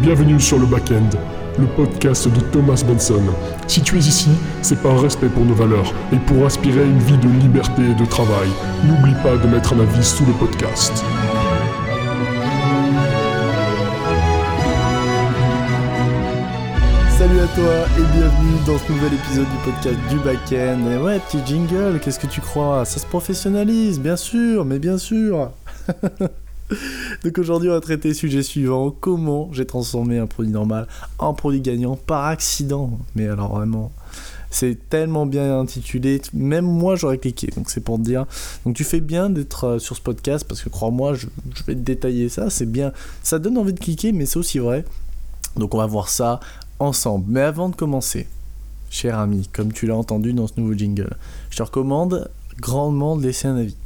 Bienvenue sur le Backend, le podcast de Thomas Benson. Si tu es ici, c'est par respect pour nos valeurs et pour aspirer à une vie de liberté et de travail. N'oublie pas de mettre un avis sous le podcast. Salut à toi et bienvenue dans ce nouvel épisode du podcast du Backend. Et ouais, petit jingle, qu'est-ce que tu crois? Ça se professionnalise, bien sûr, mais bien sûr Donc aujourd'hui, on va traiter le sujet suivant comment j'ai transformé un produit normal en produit gagnant par accident. Mais alors vraiment, c'est tellement bien intitulé, même moi j'aurais cliqué. Donc c'est pour te dire. Donc tu fais bien d'être euh, sur ce podcast parce que crois-moi, je, je vais te détailler ça. C'est bien, ça donne envie de cliquer, mais c'est aussi vrai. Donc on va voir ça ensemble. Mais avant de commencer, cher ami, comme tu l'as entendu dans ce nouveau jingle, je te recommande grandement de laisser un avis.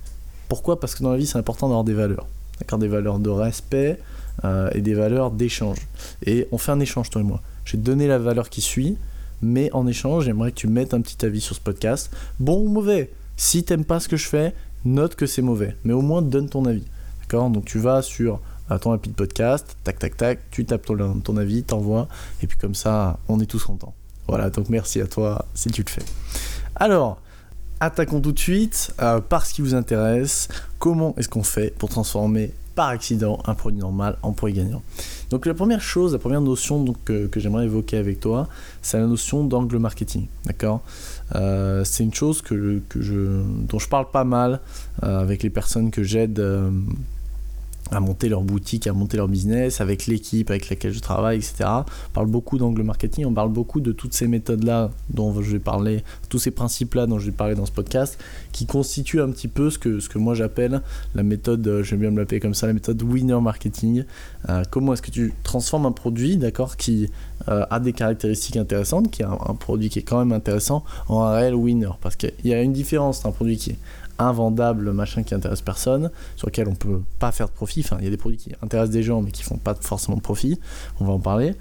Pourquoi? Parce que dans la vie, c'est important d'avoir des valeurs. D'accord Des valeurs de respect euh, et des valeurs d'échange. Et on fait un échange, toi et moi. Je vais donner la valeur qui suit, mais en échange, j'aimerais que tu mettes un petit avis sur ce podcast. Bon ou mauvais Si t'aimes pas ce que je fais, note que c'est mauvais. Mais au moins, donne ton avis. D'accord? Donc tu vas sur ton appli de podcast, tac tac tac, tu tapes ton, ton avis, t'envoies, et puis comme ça, on est tous contents. Voilà, donc merci à toi si tu le fais. Alors, attaquons tout de suite euh, par ce qui vous intéresse. Comment est-ce qu'on fait pour transformer par accident un produit normal en produit gagnant Donc la première chose, la première notion que, j'aimerais évoquer avec toi, c'est la notion d'angle marketing. D'accord? Euh, C'est une chose dont je parle pas mal euh, avec les personnes que j'aide à monter leur boutique, à monter leur business, avec l'équipe avec laquelle je travaille, etc. On parle beaucoup d'angle marketing, on parle beaucoup de toutes ces méthodes-là dont je vais parler, tous ces principes-là dont je vais parler dans ce podcast, qui constituent un petit peu ce que, ce que moi j'appelle la méthode, euh, j'aime bien me l'appeler comme ça, la méthode winner marketing. Euh, comment est-ce que tu transformes un produit, d'accord, qui euh, a des caractéristiques intéressantes, qui est un, un, produit qui est quand même intéressant, en un réel winner? Parce qu'il y a une différence d'un produit qui est invendable, machin qui intéresse personne, sur lequel on peut pas faire de profit. Enfin, il y a des produits qui intéressent des gens mais qui font pas forcément de profit. On va en parler.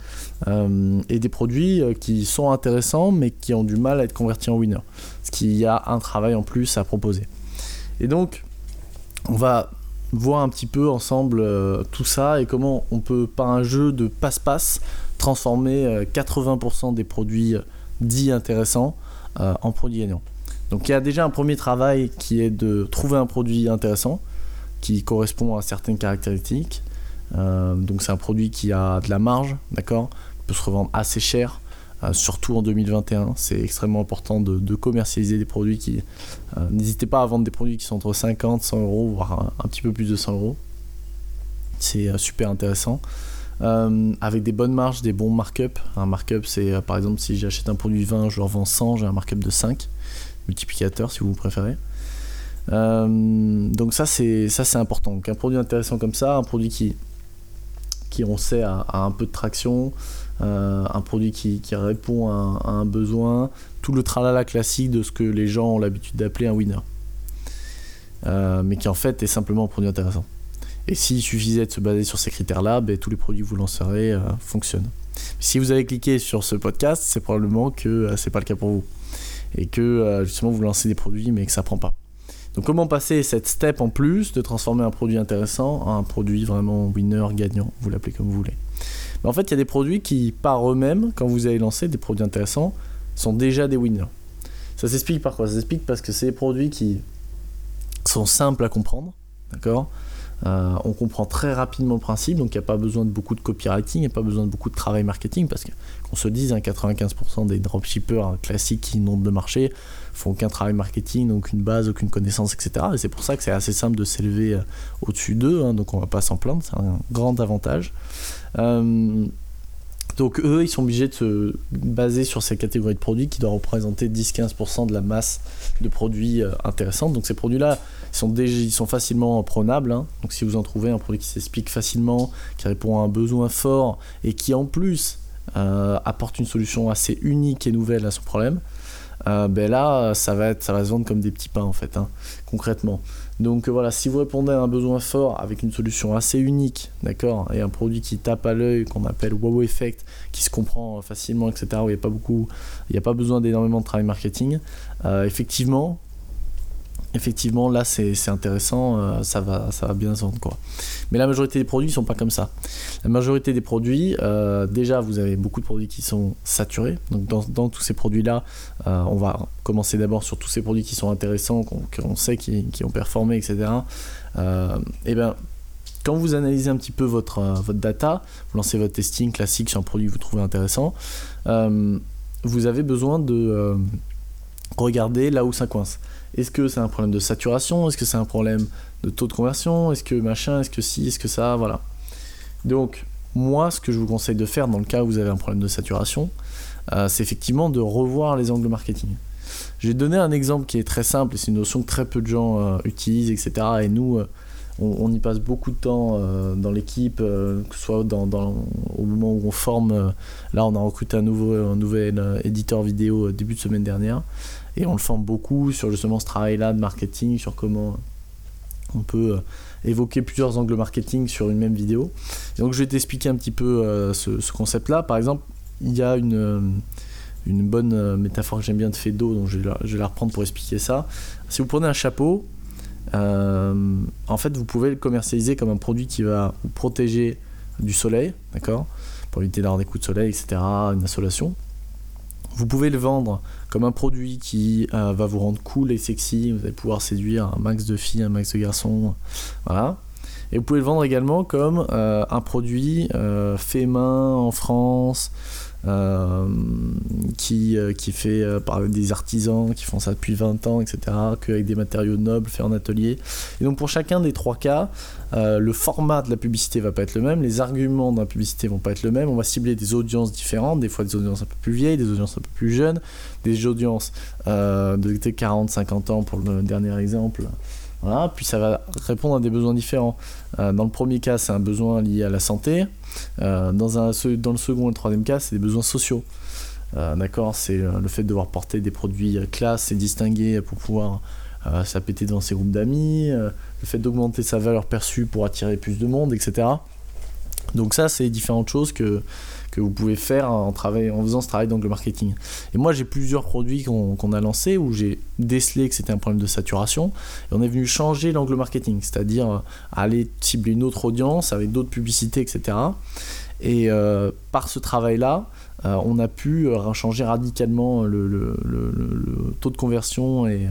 Euh, et des produits euh, qui sont intéressants mais qui ont du mal à être convertis en winner. Parce qu'il y a un travail en plus à proposer. Et donc, on va voir un petit peu ensemble euh, tout ça et comment on peut, par un jeu de passe-passe, transformer euh, 80% des produits dits intéressants en produits gagnants. Donc il y a déjà un premier travail qui est de trouver un produit intéressant qui correspond à certaines caractéristiques. Euh, donc c'est un produit qui a de la marge, d'accord, qui peut se revendre assez cher, euh, surtout en 2021. C'est extrêmement important de, de, commercialiser des produits qui... Euh, N'hésitez pas à vendre des produits qui sont entre 50, 100 euros, voire un, petit peu plus de 100 euros. C'est super intéressant. Avec des bonnes marges, des bons markups. Un markup, c'est par exemple si j'achète un produit 20, je le revends 100, j'ai un markup de 5 multiplicateur si vous préférez. Euh, donc ça c'est ça important. Un produit intéressant comme ça, un produit qui on sait a, un peu de traction, euh, un produit qui, répond à, un besoin, tout le tralala classique de ce que les gens ont l'habitude d'appeler un winner, euh, mais qui en fait est simplement un produit intéressant. Et s'il suffisait de se baser sur ces critères-là, ben, tous les produits que vous lancerez fonctionnent. Si vous avez cliqué sur ce podcast, c'est probablement que c'est pas le cas pour vous et que euh, justement vous lancez des produits mais que ça prend pas. Donc comment passer cette step en plus de transformer un produit intéressant en un produit vraiment winner, gagnant, vous l'appelez comme vous voulez. Mais en fait, il y a des produits qui par eux-mêmes, quand vous allez lancer des produits intéressants, sont déjà des winners. Ça s'explique par quoi? Ça s'explique parce que c'est des produits qui sont simples à comprendre, d'accord? Euh, on comprend très rapidement le principe, donc il n'y a pas besoin de beaucoup de copywriting, il n'y a pas besoin de beaucoup de travail marketing, parce qu'on se dise, hein, 95% des dropshippers classiques qui inondent le marché font aucun travail marketing, aucune base, aucune connaissance, etc. Et c'est pour ça que c'est assez simple de s'élever euh, au-dessus d'eux, hein, donc on va pas s'en plaindre, c'est un grand avantage. Euh, donc eux, ils sont obligés de se baser sur ces catégories de produits qui doivent représenter 10-15% de la masse de produits euh, intéressants. Donc ces produits-là, ils sont, déjà, facilement prenables. Hein. Donc si vous en trouvez un produit qui s'explique facilement, qui répond à un besoin fort et qui en plus euh, apporte une solution assez unique et nouvelle à son problème, euh, ben là, ça va, être, se vendre comme des petits pains en fait, hein, concrètement. Donc voilà, si vous répondez à un besoin fort avec une solution assez unique, d'accord, et un produit qui tape à l'œil, qu'on appelle wow effect, qui se comprend facilement, etc., où il n'y a pas beaucoup, il n'y a pas besoin d'énormément de travail marketing, euh, effectivement, effectivement là c'est intéressant, euh, ça, va, ça va bien se vendre quoi. Mais la majorité des produits sont pas comme ça. La majorité des produits, euh, déjà vous avez beaucoup de produits qui sont saturés. Donc dans, tous ces produits là, euh, on va commencer d'abord sur tous ces produits qui sont intéressants, qu'on sait qui, qui, ont performé, etc. et bien quand vous analysez un petit peu votre, votre data, vous lancez votre testing classique sur un produit que vous trouvez intéressant, vous avez besoin de regarder là où ça coince. Est-ce que c'est un problème de saturation? Est-ce que c'est un problème de taux de conversion? Est-ce que machin? Est-ce que si Est-ce que ça? Voilà. Donc, moi, ce que je vous conseille de faire dans le cas où vous avez un problème de saturation, euh, c'est effectivement de revoir les angles marketing. Je vais donner un exemple qui est très simple et c'est une notion que très peu de gens euh, utilisent, etc. Et nous, euh, on, y passe beaucoup de temps dans l'équipe, que ce soit dans, au moment où on forme. là, on a recruté un, nouveau, un nouvel éditeur vidéo début de semaine dernière. Et on le forme beaucoup sur justement ce travail-là de marketing, sur comment on peut euh, évoquer plusieurs angles marketing sur une même vidéo. donc je vais t'expliquer un petit peu euh, ce, concept-là. Par exemple, il y a une, euh, bonne métaphore que j'aime bien de Fedo, donc je vais, la, je vais, la, reprendre pour expliquer ça. Si vous prenez un chapeau, en fait vous pouvez le commercialiser comme un produit qui va vous protéger du soleil, d'accord? Pour éviter d'avoir des coups de soleil, etc., une insolation. Vous pouvez le vendre comme un produit qui euh, va vous rendre cool et sexy. Vous allez pouvoir séduire un max de filles, un max de garçons. Voilà. Et vous pouvez le vendre également comme euh, un produit euh, fait main en France, qui, euh, qui fait euh, par des artisans qui font ça depuis 20 ans, etc., qu'avec des matériaux nobles faits en atelier. Et donc pour chacun des trois cas, le format de la publicité va pas être le même, les arguments de la publicité vont pas être le même, on va cibler des audiences différentes, des fois des audiences un peu plus vieilles, des audiences un peu plus jeunes, des audiences de 40-50 ans pour le dernier exemple. Voilà, puis ça va répondre à des besoins différents. dans le premier cas, c'est un besoin lié à la santé. Euh, dans, le second et le troisième cas, c'est des besoins sociaux. Euh, d'accord C'est euh, le fait de devoir porter des produits classe et distingués pour pouvoir s'appéter dans ses groupes d'amis, le fait d'augmenter sa valeur perçue pour attirer plus de monde, etc. Donc ça, c'est différentes choses que, que vous pouvez faire en, en faisant ce travail d'angle marketing. Et moi, j'ai plusieurs produits qu'on a lancés où j'ai décelé que c'était un problème de saturation et on est venu changer l'angle marketing, c'est-à-dire euh, aller cibler une autre audience avec d'autres publicités, etc. Et euh, par ce travail-là, euh, on a pu changer radicalement le, le, taux de conversion et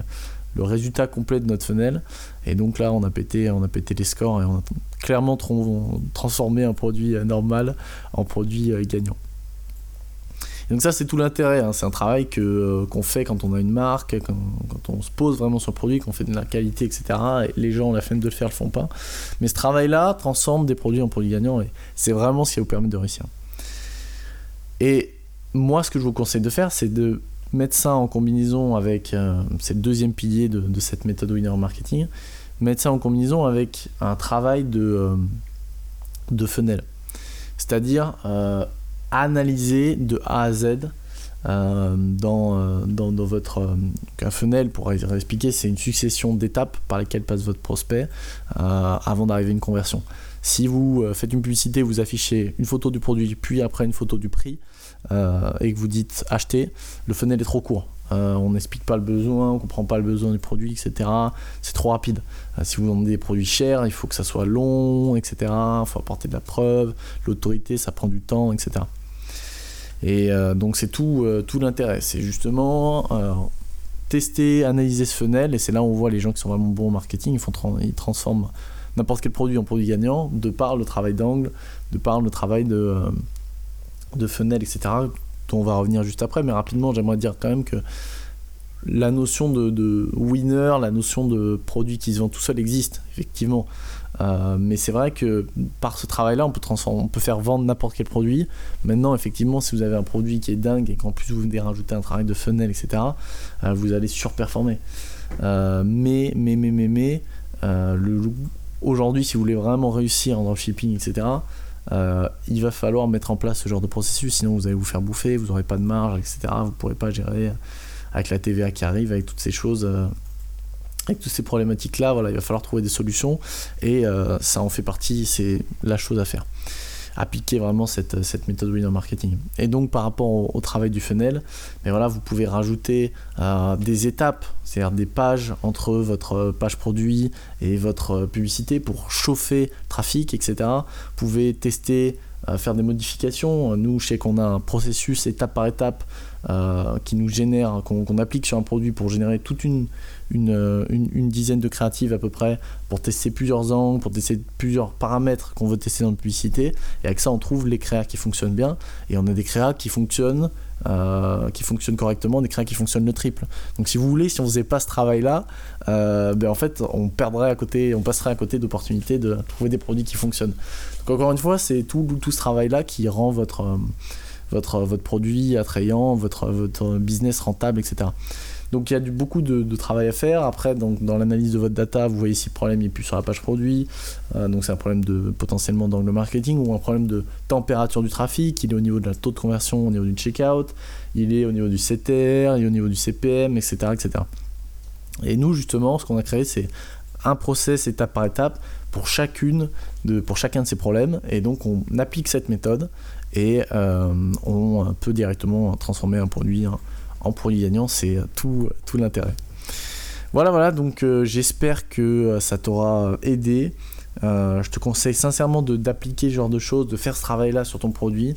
le résultat complet de notre funnel. Et donc là, on a pété, on a pété les scores et on a clairement transformé un produit normal en produit euh, gagnant. donc ça, c'est tout l'intérêt. Hein. C'est un travail que euh, qu'on fait quand on a une marque, quand, on se pose vraiment sur le produit, qu'on fait de la qualité, etc. Et les gens ont la flemme de le faire, le font pas. Mais ce travail-là transforme des produits en produits gagnants et c'est vraiment ce qui vous permet de réussir. Et moi, ce que je vous conseille de faire, c'est de mettre ça en combinaison avec, euh, c'est le deuxième pilier de, cette méthode winner marketing, mettre ça en combinaison avec un travail de, euh, de funnel. C'est-à-dire euh, analyser de A à Z dans, dans, dans, votre un funnel, pour expliquer, c'est une succession d'étapes par lesquelles passe votre prospect avant d'arriver à une conversion. Si vous faites une publicité, vous affichez une photo du produit, puis après une photo du prix, euh, et que vous dites acheter, le funnel est trop court. Euh, on n'explique pas le besoin, on comprend pas le besoin du produit, etc. C'est trop rapide. Euh, si vous vendez des produits chers, il faut que ça soit long, etc. Il faut apporter de la preuve, l'autorité, ça prend du temps, etc. Et donc c'est tout, tout l'intérêt. C'est justement tester, analyser ce funnel, et c'est là où on voit les gens qui sont vraiment bons au marketing, ils, font ils transforment n'importe quel produit en produit gagnant, de par le travail d'angle, de par le travail de de funnel, etc., dont on va revenir juste après. Mais rapidement, j'aimerais dire quand même que la notion de, winner, la notion de produit qui se vend tout seul existe, effectivement. Euh, mais c'est vrai que par ce travail-là, on peut, on peut faire vendre n'importe quel produit. Maintenant, effectivement, si vous avez un produit qui est dingue et qu'en plus vous venez rajouter un travail de funnel, etc., euh, vous allez surperformer. Euh, mais, mais, mais, mais, mais, aujourd'hui, si vous voulez vraiment réussir en dropshipping, etc., euh, il va falloir mettre en place ce genre de processus, sinon vous allez vous faire bouffer, vous n'aurez pas de marge, etc. Vous ne pourrez pas gérer avec la TVA qui arrive, avec toutes ces choses, euh, avec toutes ces problématiques-là. Voilà, il va falloir trouver des solutions et euh, ça en fait partie, c'est la chose à faire. Appliquer vraiment cette, cette méthode winner marketing. Et donc par rapport au, travail du funnel, mais voilà, vous pouvez rajouter des étapes, c'est-à-dire des pages entre votre page produit et votre publicité pour chauffer trafic, etc. Vous pouvez tester faire des modifications. Nous, je sais qu'on a un processus étape par étape euh, qui nous génère, qu'on applique sur un produit pour générer toute une, une, une, dizaine de créatives à peu près, pour tester plusieurs angles, pour tester plusieurs paramètres qu'on veut tester dans la publicité. Et avec ça, on trouve les créas qui fonctionnent bien. Et on a des créas qui fonctionnent, euh, correctement, des créas qui fonctionnent le triple. Donc si vous voulez, si on faisait pas ce travail-là, euh, ben en fait, on perdrait à côté, on passerait à côté d'opportunités de trouver des produits qui fonctionnent. Donc encore une fois, c'est tout, tout ce travail-là qui rend votre votre, votre produit attrayant, votre, votre business rentable, etc. Donc il y a du, beaucoup de, travail à faire. Après, donc, dans l'analyse de votre data, vous voyez si le problème est plus sur la page produit. Euh, donc c'est un problème de potentiellement d'angle marketing ou un problème de température du trafic. Il est au niveau de la taux de conversion, au niveau du checkout. Il est au niveau du CTR, il est au niveau du CPM, etc. etc. Et nous, justement, ce qu'on a créé, c'est un process étape par étape pour chacune de, pour chacun de ces problèmes. Et donc on applique cette méthode et euh, on peut directement transformer un produit en produit gagnant. C'est tout, tout l'intérêt. Voilà, voilà, donc euh, j'espère que euh, ça t'aura aidé. je te conseille sincèrement d'appliquer ce genre de choses, de faire ce travail-là sur ton produit,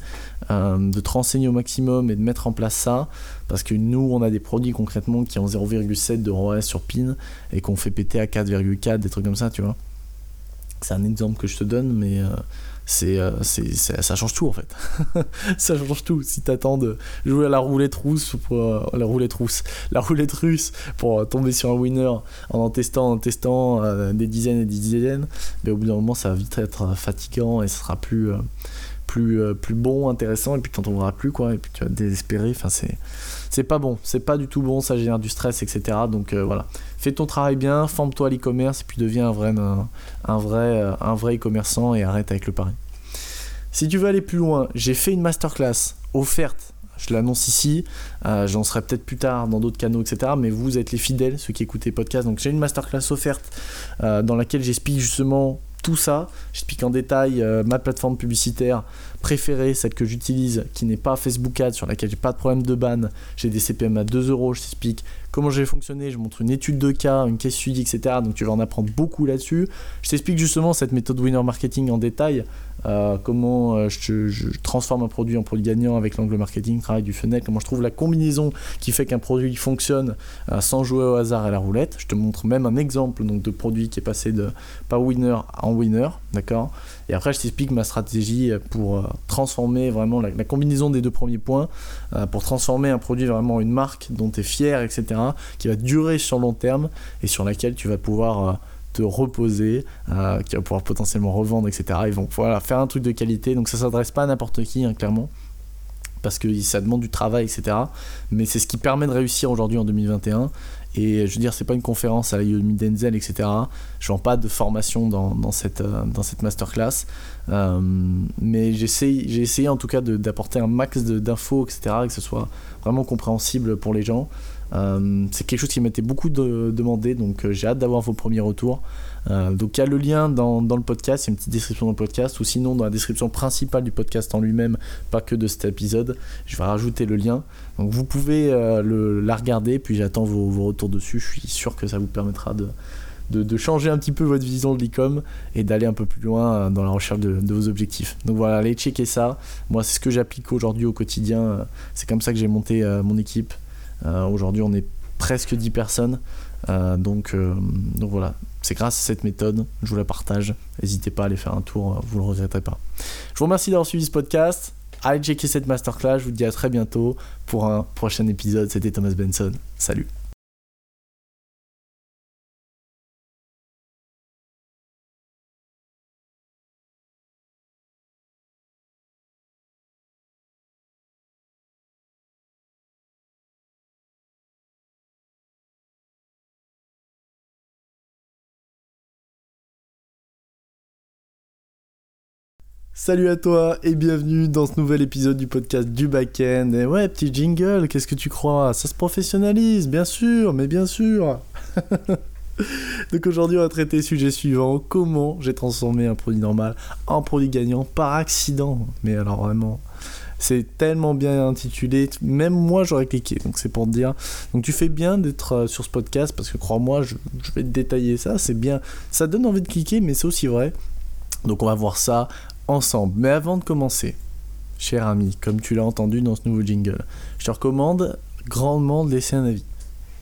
de te renseigner au maximum et de mettre en place ça. Parce que nous, on a des produits concrètement qui ont 0,7 de ROAS sur PIN et qu'on fait péter à 4,4, des trucs comme ça, tu vois. C'est un exemple que je te donne, mais c'est, ça change tout en fait. ça change tout. Si t'attends de jouer à la roulette rousse pour euh, la roulette rousse, la roulette russe pour euh, tomber sur un winner en en testant, en testant des dizaines et des dizaines, mais au bout d'un moment ça va vite être fatigant et ce sera plus plus, plus bon, intéressant, et puis tu t'en plus, quoi, et puis tu vas désespérer. Enfin, c'est, c'est pas bon, c'est pas du tout bon, ça génère du stress, etc. Donc voilà, fais ton travail bien, forme-toi à l'e-commerce, et puis deviens un vrai, un, vrai, un vrai e-commerçant et arrête avec le pari. Si tu veux aller plus loin, j'ai fait une masterclass offerte. Je l'annonce ici, euh, j'en serai peut-être plus tard dans d'autres canaux, etc. Mais vous êtes les fidèles, ceux qui écoutez podcast. Donc j'ai une masterclass offerte euh, dans laquelle j'explique justement tout ça. J'explique en détail euh, ma plateforme publicitaire préférée, celle que j'utilise, qui n'est pas Facebook Ads, sur laquelle j'ai pas de problème de ban. J'ai des CPM à 2 euros. Je t'explique comment j'ai fonctionné. Je montre une étude de cas, une case study, etc. Donc tu vas en apprendre beaucoup là-dessus. Je t'explique justement cette méthode winner marketing en détail. Euh, comment euh, je, transforme un produit en produit gagnant avec l'angle marketing, travail du funnel, comment je trouve la combinaison qui fait qu'un produit fonctionne sans jouer au hasard à la roulette. Je te montre même un exemple donc, de produit qui est passé de pas winner en winner, d'accord? Et après, je t'explique ma stratégie pour euh, transformer vraiment la, combinaison des deux premiers points, euh, pour transformer un produit vraiment en une marque dont tu es fier, etc., qui va durer sur long terme et sur laquelle tu vas pouvoir euh, te reposer, qui va pouvoir potentiellement revendre, etc. Ils vont faire un truc de qualité, donc ça s'adresse pas à n'importe qui, hein, clairement parce que ça demande du travail, etc. Mais c'est ce qui permet de réussir aujourd'hui en 2021. Et je veux dire, c'est pas une conférence à la Yomi Denzel, etc. Je vends pas de formation dans, cette, euh, cette masterclass. Euh, mais j'ai essayé en tout cas d'apporter un max d'infos, etc. que ce soit vraiment compréhensible pour les gens. Euh, c'est quelque chose qui m'était beaucoup demandé, donc j'ai hâte d'avoir vos premiers retours. donc il y a le lien dans, le podcast, il y a une petite description dans le podcast, ou sinon dans la description principale du podcast en lui-même, pas que de cet épisode, je vais rajouter le lien. Donc vous pouvez euh, le, la regarder, puis j'attends vos, retours dessus. Je suis sûr que ça vous permettra de, changer un petit peu votre vision de l'e-com et d'aller un peu plus loin euh, dans la recherche de, vos objectifs. Donc voilà, allez checker ça. Moi, c'est ce que j'applique aujourd'hui au quotidien. C'est comme ça que j'ai monté euh, mon équipe. Aujourd'hui, on est presque 10 personnes. donc, donc voilà, c'est grâce à cette méthode, je vous la partage. N'hésitez pas à aller faire un tour, vous ne le regretterez pas. Je vous remercie d'avoir suivi ce podcast. Allez checker cette masterclass, je vous dis à très bientôt pour un prochain épisode. C'était Thomas Benson. Salut. Salut à toi et bienvenue dans ce nouvel épisode du podcast du Backend. Et ouais, petit jingle, qu'est-ce que tu crois? Ça se professionnalise, bien sûr, mais bien sûr Donc aujourd'hui, on va traiter le sujet suivant comment j'ai transformé un produit normal en produit gagnant par accident? Mais alors vraiment, c'est tellement bien intitulé, même moi j'aurais cliqué. Donc c'est pour te dire. Donc tu fais bien d'être euh, sur ce podcast parce que crois-moi, je, je vais te détailler ça. C'est bien, ça donne envie de cliquer, mais c'est aussi vrai. Donc on va voir ça ensemble. Mais avant de commencer, cher ami, comme tu l'as entendu dans ce nouveau jingle, je te recommande grandement de laisser un avis.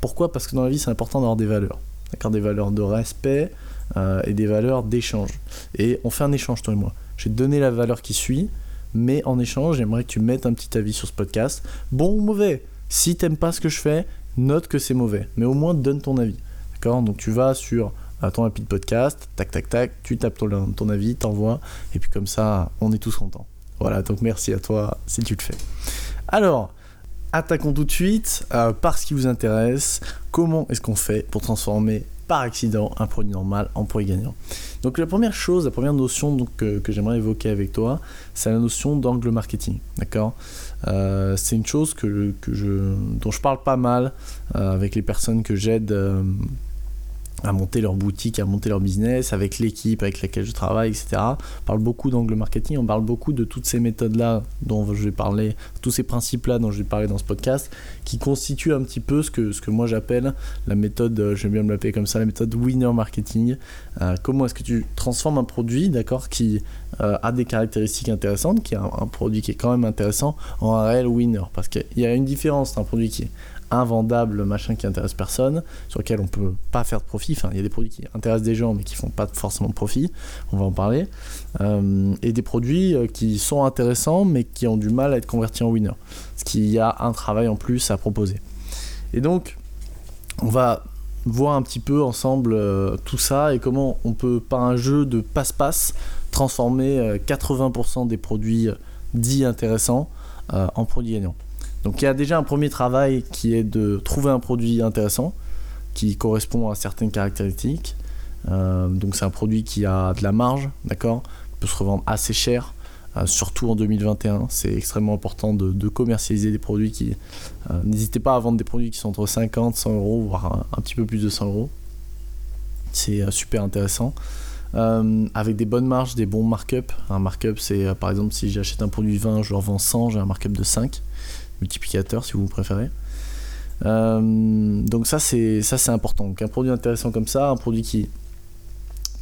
Pourquoi? Parce que dans la vie, c'est important d'avoir des valeurs. D'accord? Des valeurs de respect euh, et des valeurs d'échange. Et on fait un échange, toi et moi. Je vais donner la valeur qui suit, mais en échange, j'aimerais que tu mettes un petit avis sur ce podcast. Bon ou mauvais? Si t'aimes pas ce que je fais, note que c'est mauvais. Mais au moins, donne ton avis. D'accord? Donc tu vas sur euh, ton appli de podcast, tac tac tac, tu tapes ton, ton avis, t'envoies, et puis comme ça, on est tous contents. Voilà, donc merci à toi si tu le fais. Alors, attaquons tout de suite euh, par ce qui vous intéresse. Comment est-ce qu'on fait pour transformer par accident un produit normal en produit gagnant? Donc la première chose, la première notion que, que j'aimerais évoquer avec toi, c'est la notion d'angle marketing. D'accord? Euh, C'est une chose dont je parle pas mal euh, avec les personnes que j'aide à monter leur boutique, à monter leur business, avec l'équipe avec laquelle je travaille, etc. On parle beaucoup d'angle marketing, on parle beaucoup de toutes ces méthodes-là dont je vais parler, tous ces principes-là dont je vais parler dans ce podcast, qui constituent un petit peu ce que, ce que moi j'appelle la méthode, euh, j'aime bien me l'appeler comme ça, la méthode winner marketing. Euh, comment est-ce que tu transformes un produit, d'accord, qui euh, a des caractéristiques intéressantes, qui est un, un, produit qui est quand même intéressant, en un réel winner? Parce qu'il y a une différence d'un produit qui est invendable, machin qui intéresse personne, sur lequel on peut pas faire de profit. Enfin, il y a des produits qui intéressent des gens mais qui font pas forcément de profit. On va en parler. Euh, et des produits euh, qui sont intéressants mais qui ont du mal à être convertis en winner. Ce qui a un travail en plus à proposer. Et donc, on va voir un petit peu ensemble euh, tout ça et comment on peut, par un jeu de passe-passe, transformer euh, 80% des produits dits intéressants en produits gagnants. Donc il y a déjà un premier travail qui est de trouver un produit intéressant qui correspond à certaines caractéristiques. Euh, donc c'est un produit qui a de la marge, d'accord? Qui peut se revendre assez cher, euh, surtout en 2021. C'est extrêmement important de, commercialiser des produits qui... Euh, N'hésitez pas à vendre des produits qui sont entre 50, 100 euros, voire un, petit peu plus de 100 euros. C'est super intéressant. Avec des bonnes marges, des bons markups. Un markup, c'est par exemple si j'achète un produit 20, je le revends 100, j'ai un markup de 5 multiplicateur si vous préférez. Euh, donc ça c'est ça c'est important. Donc un produit intéressant comme ça, un produit qui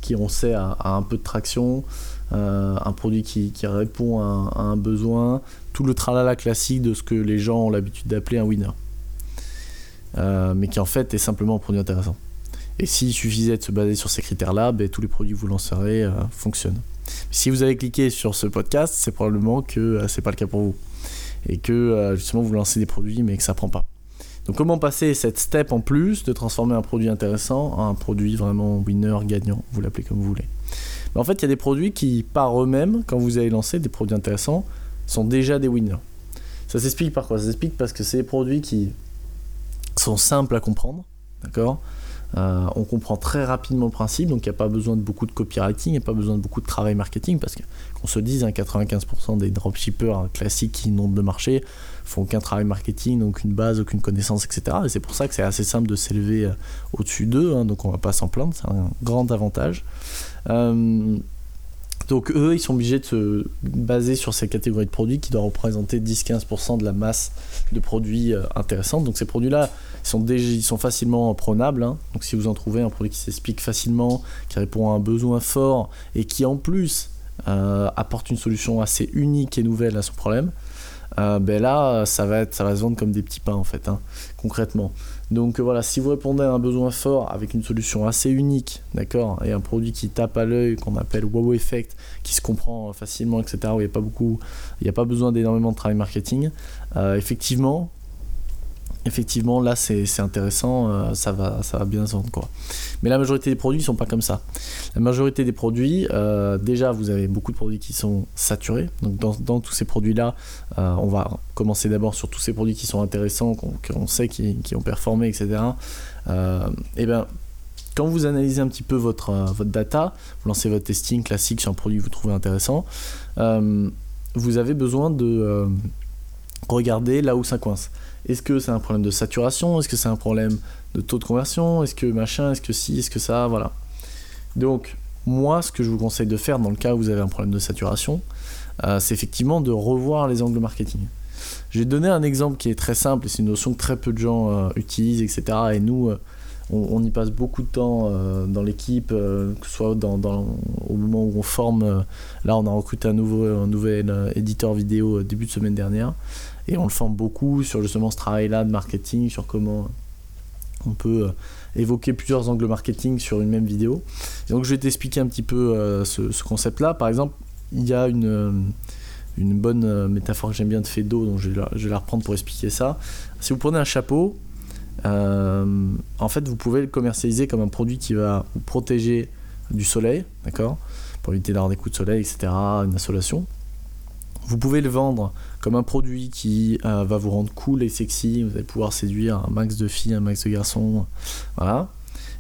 qui on sait a, un peu de traction, euh, un produit qui, qui répond à, un besoin, tout le tralala classique de ce que les gens ont l'habitude d'appeler un winner, euh, mais qui en fait est simplement un produit intéressant. Et s'il suffisait de se baser sur ces critères-là, ben, tous les produits que vous lancerez fonctionnent. Si vous avez cliqué sur ce podcast, c'est probablement que c'est pas le cas pour vous et que euh, justement vous lancez des produits mais que ça prend pas. Donc comment passer cette step en plus de transformer un produit intéressant en un produit vraiment winner, gagnant, vous l'appelez comme vous voulez. Mais en fait, il y a des produits qui par eux-mêmes, quand vous allez lancer des produits intéressants, sont déjà des winners. Ça s'explique par quoi? Ça s'explique parce que c'est des produits qui sont simples à comprendre, d'accord? Euh, on comprend très rapidement le principe, donc il n'y a pas besoin de beaucoup de copywriting, il n'y a pas besoin de beaucoup de travail marketing, parce qu'on se dise, hein, 95% des dropshippers hein, classiques qui inondent le marché font aucun travail marketing, aucune base, aucune connaissance, etc. Et c'est pour ça que c'est assez simple de s'élever euh, au-dessus d'eux, hein, donc on va pas s'en plaindre, c'est un grand avantage. Euh, donc eux, ils sont obligés de se baser sur ces catégories de produits qui doivent représenter 10-15% de la masse de produits euh, intéressants. Donc ces produits-là, ils sont, déjà, ils sont facilement prenables. Hein. Donc si vous en trouvez un produit qui s'explique facilement, qui répond à un besoin fort et qui en plus euh, apporte une solution assez unique et nouvelle à son problème, euh, ben là, ça va, être, ça va se vendre comme des petits pains en fait, hein, concrètement. Donc voilà, si vous répondez à un besoin fort avec une solution assez unique, d'accord, et un produit qui tape à l'œil, qu'on appelle wow effect, qui se comprend facilement, etc., où il n'y a pas beaucoup, il n'y a pas besoin d'énormément de travail marketing, euh, effectivement, effectivement là c'est intéressant, euh, ça, va, ça va bien se vendre quoi. Mais la majorité des produits ne sont pas comme ça. La majorité des produits, euh, déjà vous avez beaucoup de produits qui sont saturés, donc dans, tous ces produits là, euh, on va commencer d'abord sur tous ces produits qui sont intéressants, qu'on qu sait qui, ont performé, etc. et ben quand vous analysez un petit peu votre, votre data, vous lancez votre testing classique sur un produit que vous trouvez intéressant, vous avez besoin de regardez là où ça coince. Est-ce que c'est un problème de saturation? Est-ce que c'est un problème de taux de conversion? Est-ce que machin? Est-ce que si Est-ce que ça? Voilà. Donc, moi, ce que je vous conseille de faire dans le cas où vous avez un problème de saturation, euh, c'est effectivement de revoir les angles marketing. Je vais donner un exemple qui est très simple c'est une notion que très peu de gens euh, utilisent, etc. Et nous, euh, on, y passe beaucoup de temps dans l'équipe, que ce soit au moment où on forme. là, on a recruté un, nouveau, un nouvel éditeur vidéo début de semaine dernière et on le forme beaucoup sur justement ce travail-là de marketing, sur comment on peut évoquer plusieurs angles marketing sur une même vidéo. donc je vais t'expliquer un petit peu ce, concept-là. Par exemple, il y a une, une bonne euh, métaphore que j'aime bien de d'eau, donc je vais, la, reprendre pour expliquer ça. Si vous prenez un chapeau, euh, en fait, vous pouvez le commercialiser comme un produit qui va vous protéger du soleil, d'accord? Pour éviter d'avoir des coups de soleil, etc., une insolation. Vous pouvez le vendre comme un produit qui euh, va vous rendre cool et sexy, vous allez pouvoir séduire un max de filles, un max de garçons, voilà.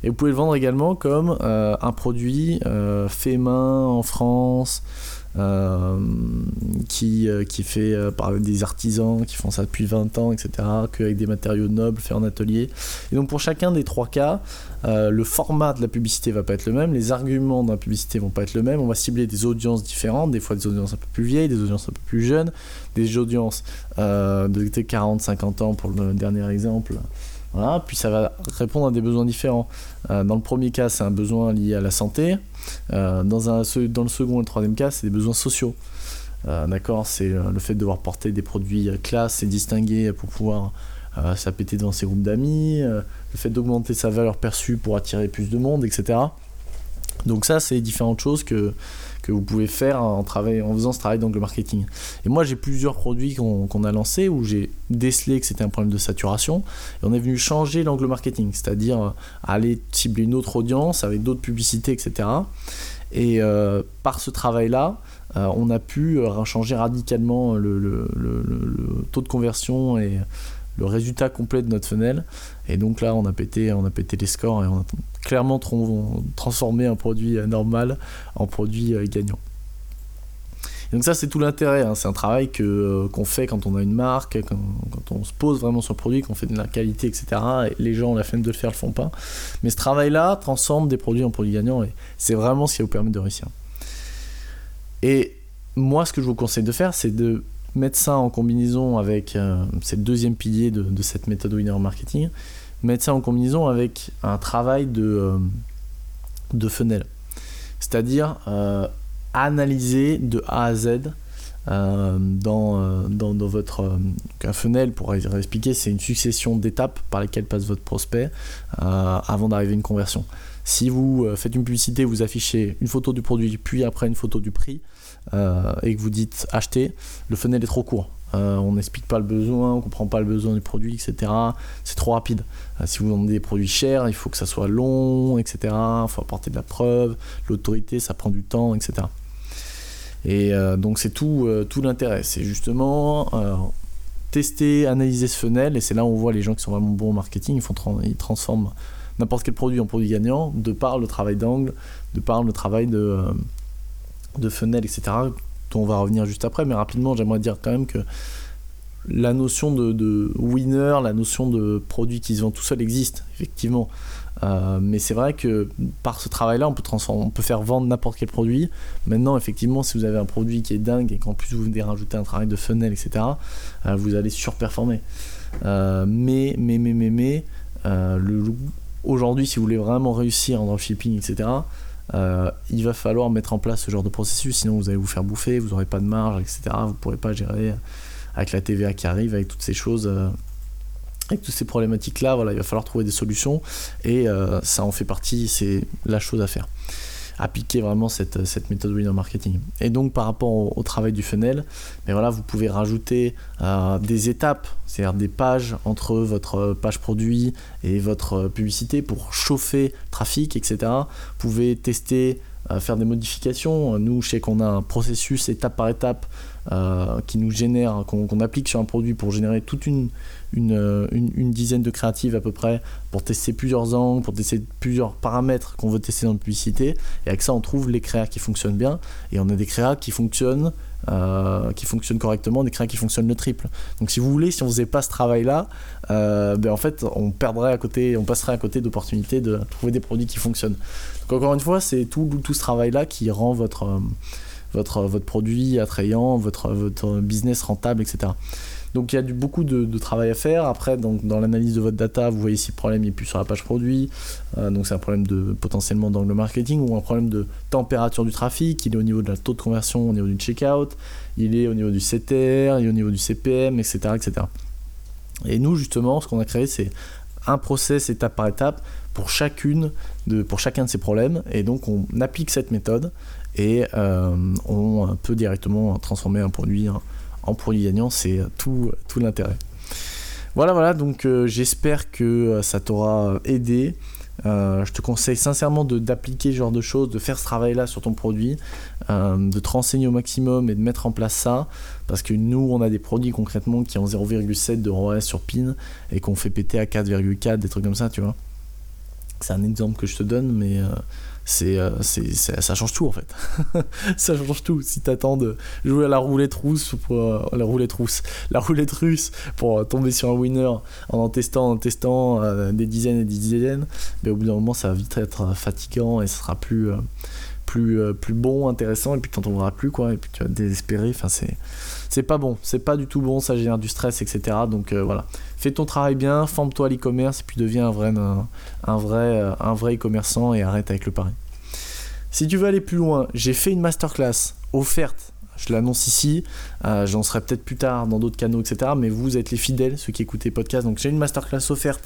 Et vous pouvez le vendre également comme un produit fait main en France, euh, qui, euh, qui fait euh, par des artisans qui font ça depuis 20 ans, etc., qu'avec des matériaux nobles faits en atelier. Et donc pour chacun des trois cas, le format de la publicité va pas être le même, les arguments de la publicité vont pas être le même, on va cibler des audiences différentes, des fois des audiences un peu plus vieilles, des audiences un peu plus jeunes, des audiences de 40-50 ans pour le dernier exemple. Puis ça va répondre à des besoins différents. dans le premier cas, c'est un besoin lié à la santé. Euh, dans, le second et le troisième cas, c'est des besoins sociaux. Euh, d'accord C'est euh, le fait de devoir porter des produits classe et distingués pour pouvoir s'appêter devant ses groupes d'amis, le fait d'augmenter sa valeur perçue pour attirer plus de monde, etc. Donc ça, c'est différentes choses que, que vous pouvez faire en, travail, en faisant ce travail d'angle marketing. Et moi, j'ai plusieurs produits qu'on a lancés où j'ai décelé que c'était un problème de saturation et on est venu changer l'angle marketing, c'est-à-dire euh, aller cibler une autre audience avec d'autres publicités, etc. Et euh, par ce travail-là, euh, on a pu changer radicalement le, le, taux de conversion et le résultat complet de notre funnel. Et donc là, on a pété, on a pété les scores et on a clairement transformé un produit normal en produit euh, gagnant. donc ça, c'est tout l'intérêt. Hein. C'est un travail euh, qu'on fait quand on a une marque, quand, on se pose vraiment sur le produit, qu'on fait de la qualité, etc. Et les gens, la flemme de le faire, le font pas. Mais ce travail-là transforme des produits en produits gagnants et c'est vraiment ce qui vous permettre de réussir. Et moi, ce que je vous conseille de faire, c'est de mettre ça en combinaison avec, euh, c'est le deuxième pilier de, cette méthode winner marketing, mettre ça en combinaison avec un travail de, euh, funnel. C'est-à-dire euh, analyser de A à Z dans, dans, votre un funnel, pour expliquer, c'est une succession d'étapes par lesquelles passe votre prospect avant d'arriver à une conversion. Si vous faites une publicité, vous affichez une photo du produit, puis après une photo du prix, euh, et que vous dites acheter, le funnel est trop court. Euh, on n'explique pas le besoin, on comprend pas le besoin du produit, etc. C'est trop rapide. Euh, si vous vendez des produits chers, il faut que ça soit long, etc. Il faut apporter de la preuve, l'autorité, ça prend du temps, etc. Et donc c'est tout, tout l'intérêt. C'est justement tester, analyser ce funnel, et c'est là où on voit les gens qui sont vraiment bons au marketing, ils, font ils transforment n'importe quel produit en produit gagnant, de par le travail d'angle, de par le travail de de fenêtres, etc., dont on va revenir juste après, mais rapidement, j'aimerais dire quand même que la notion de, winner, la notion de produit qui se vend tout seul existe, effectivement. Euh, mais c'est vrai que par ce travail-là, on peut, on peut faire vendre n'importe quel produit. Maintenant, effectivement, si vous avez un produit qui est dingue et qu'en plus vous venez rajouter un travail de funnel, etc., euh, vous allez surperformer. Euh, mais, mais, mais, mais, mais, aujourd'hui, si vous voulez vraiment réussir en dropshipping, etc., euh, il va falloir mettre en place ce genre de processus, sinon vous allez vous faire bouffer, vous n'aurez pas de marge, etc. Vous ne pourrez pas gérer avec la TVA qui arrive, avec toutes ces choses, euh, avec toutes ces problématiques-là. Voilà, il va falloir trouver des solutions et euh, ça en fait partie, c'est la chose à faire appliquer vraiment cette, cette méthode winner marketing. Et donc par rapport au, travail du funnel, mais voilà, vous pouvez rajouter euh, des étapes, c'est-à-dire des pages entre votre page produit et votre publicité pour chauffer trafic, etc. Vous pouvez tester, euh, faire des modifications. Nous, je sais qu'on a un processus étape par étape qui nous génère, qu'on applique sur un produit pour générer toute une, une, une, dizaine de créatives à peu près pour tester plusieurs angles, pour tester plusieurs paramètres qu'on veut tester dans la publicité. Et avec ça, on trouve les créas qui fonctionnent bien. Et on a des créas qui fonctionnent euh, qui fonctionnent correctement, des créas qui fonctionnent le triple. Donc si vous voulez, si on faisait pas ce travail-là, euh, ben en fait, on perdrait à côté, on passerait à côté d'opportunités de trouver des produits qui fonctionnent. Donc encore une fois, c'est tout, tout ce travail-là qui rend votre, euh, votre, votre produit attrayant, votre, votre business rentable, etc. Donc il y a du, beaucoup de, travail à faire. Après, donc, dans l'analyse de votre data, vous voyez si le problème n'est plus sur la page produit. Euh, donc c'est un problème de potentiellement d'angle marketing ou un problème de température du trafic. Il est au niveau de la taux de conversion, au niveau du checkout. Il est au niveau du CTR, il est au niveau du CPM, etc. etc. Et nous, justement, ce qu'on a créé, c'est un process étape par étape pour chacune de, pour chacun de ces problèmes. Et donc on applique cette méthode et euh, on peut directement transformer un produit en produit gagnant, c'est tout, l'intérêt. Voilà, voilà, donc euh, j'espère que euh, ça t'aura aidé. Je te conseille sincèrement d'appliquer ce genre de choses, de faire ce travail-là sur ton produit, de te renseigner au maximum et de mettre en place ça. Parce que nous, on a des produits concrètement qui ont 0,7 de ROAS sur PIN et qu'on fait péter à 4,4, des trucs comme ça, tu vois. C'est un exemple que je te donne, mais euh, c'est, ça change tout en fait. ça change tout. Si t'attends de jouer à la roulette russe pour euh, la roulette russe, la roulette russe pour euh, tomber sur un winner en en testant, en testant des dizaines et des dizaines, mais au bout d'un moment ça va vite être fatigant et ce sera plus plus, plus bon, intéressant, et puis t'en trouveras plus, quoi, et puis tu vas désespérer. Enfin, c'est, c'est pas bon, c'est pas du tout bon, ça génère du stress, etc. Donc voilà, fais ton travail bien, forme-toi à l'e-commerce, et puis deviens un vrai, un, vrai, un vrai e-commerçant et arrête avec le pari. Si tu veux aller plus loin, j'ai fait une masterclass offerte je l'annonce ici, euh, j'en serai peut-être plus tard dans d'autres canaux, etc. Mais vous êtes les fidèles, ceux qui écoutent les podcasts. Donc j'ai une masterclass offerte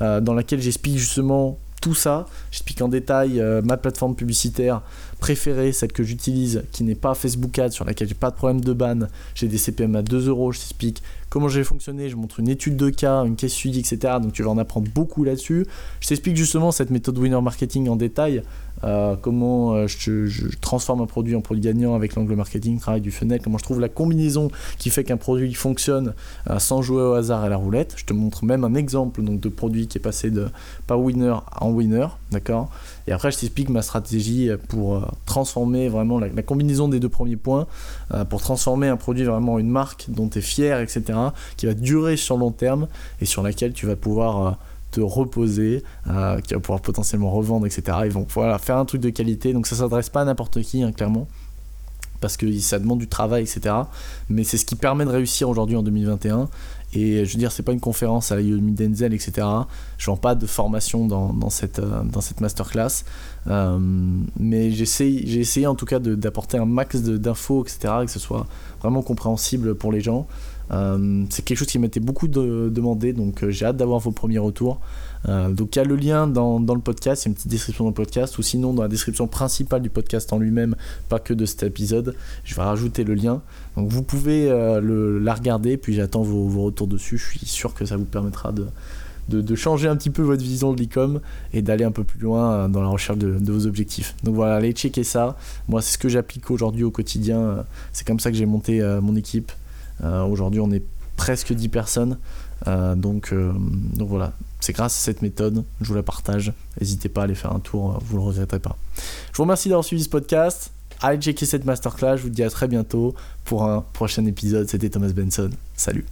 euh, dans laquelle j'explique justement tout ça. J'explique en détail euh, ma plateforme publicitaire préférée, celle que j'utilise, qui n'est pas Facebook Ads, sur laquelle j'ai pas de problème de ban. J'ai des CPM à 2 euros, je t'explique comment j'ai fonctionné, je montre une étude de cas, une case study, etc. Donc tu vas en apprendre beaucoup là-dessus. Je t'explique justement cette méthode winner marketing en détail, euh, comment euh, je, transforme un produit en produit gagnant avec l'angle marketing, travail du funnel, comment je trouve la combinaison qui fait qu'un produit fonctionne euh, sans jouer au hasard à la roulette. Je te montre même un exemple donc, de produit qui est passé de pas winner en winner, d'accord? Et après, je t'explique ma stratégie pour transformer vraiment la, combinaison des deux premiers points, pour transformer un produit vraiment en une marque dont tu es fier, etc qui va durer sur long terme et sur laquelle tu vas pouvoir euh, te reposer, euh, qui va pouvoir potentiellement revendre, etc. Ils vont voilà, faire un truc de qualité. Donc ça s'adresse pas à n'importe qui, hein, clairement parce que ça demande du travail, etc. Mais c'est ce qui permet de réussir aujourd'hui en 2021. Et je veux dire, c'est pas une conférence à la Yomi Denzel, etc. Je vends pas de formation dans, cette, euh, cette masterclass. mais j'ai essayé en tout cas d'apporter un max d'infos, etc. Et que ce soit vraiment compréhensible pour les gens. Euh, c'est quelque chose qui m'était beaucoup demandé, donc euh, j'ai hâte d'avoir vos premiers retours. Euh, donc il y a le lien dans, le podcast, il une petite description dans le podcast, ou sinon dans la description principale du podcast en lui-même, pas que de cet épisode, je vais rajouter le lien. Donc vous pouvez le, la regarder, puis j'attends vos, retours dessus, je suis sûr que ça vous permettra de, de, changer un petit peu votre vision de l'e-com et d'aller un peu plus loin dans la recherche de, vos objectifs. Donc voilà, allez checker ça. Moi c'est ce que j'applique aujourd'hui au quotidien, c'est comme ça que j'ai monté mon équipe. Euh, aujourd'hui, on est presque 10 personnes. Euh, donc, euh, donc voilà, c'est grâce à cette méthode, je vous la partage. N'hésitez pas à aller faire un tour, vous ne le regretterez pas. Je vous remercie d'avoir suivi ce podcast. Allez checker cette masterclass, je vous dis à très bientôt pour un prochain épisode. C'était Thomas Benson. Salut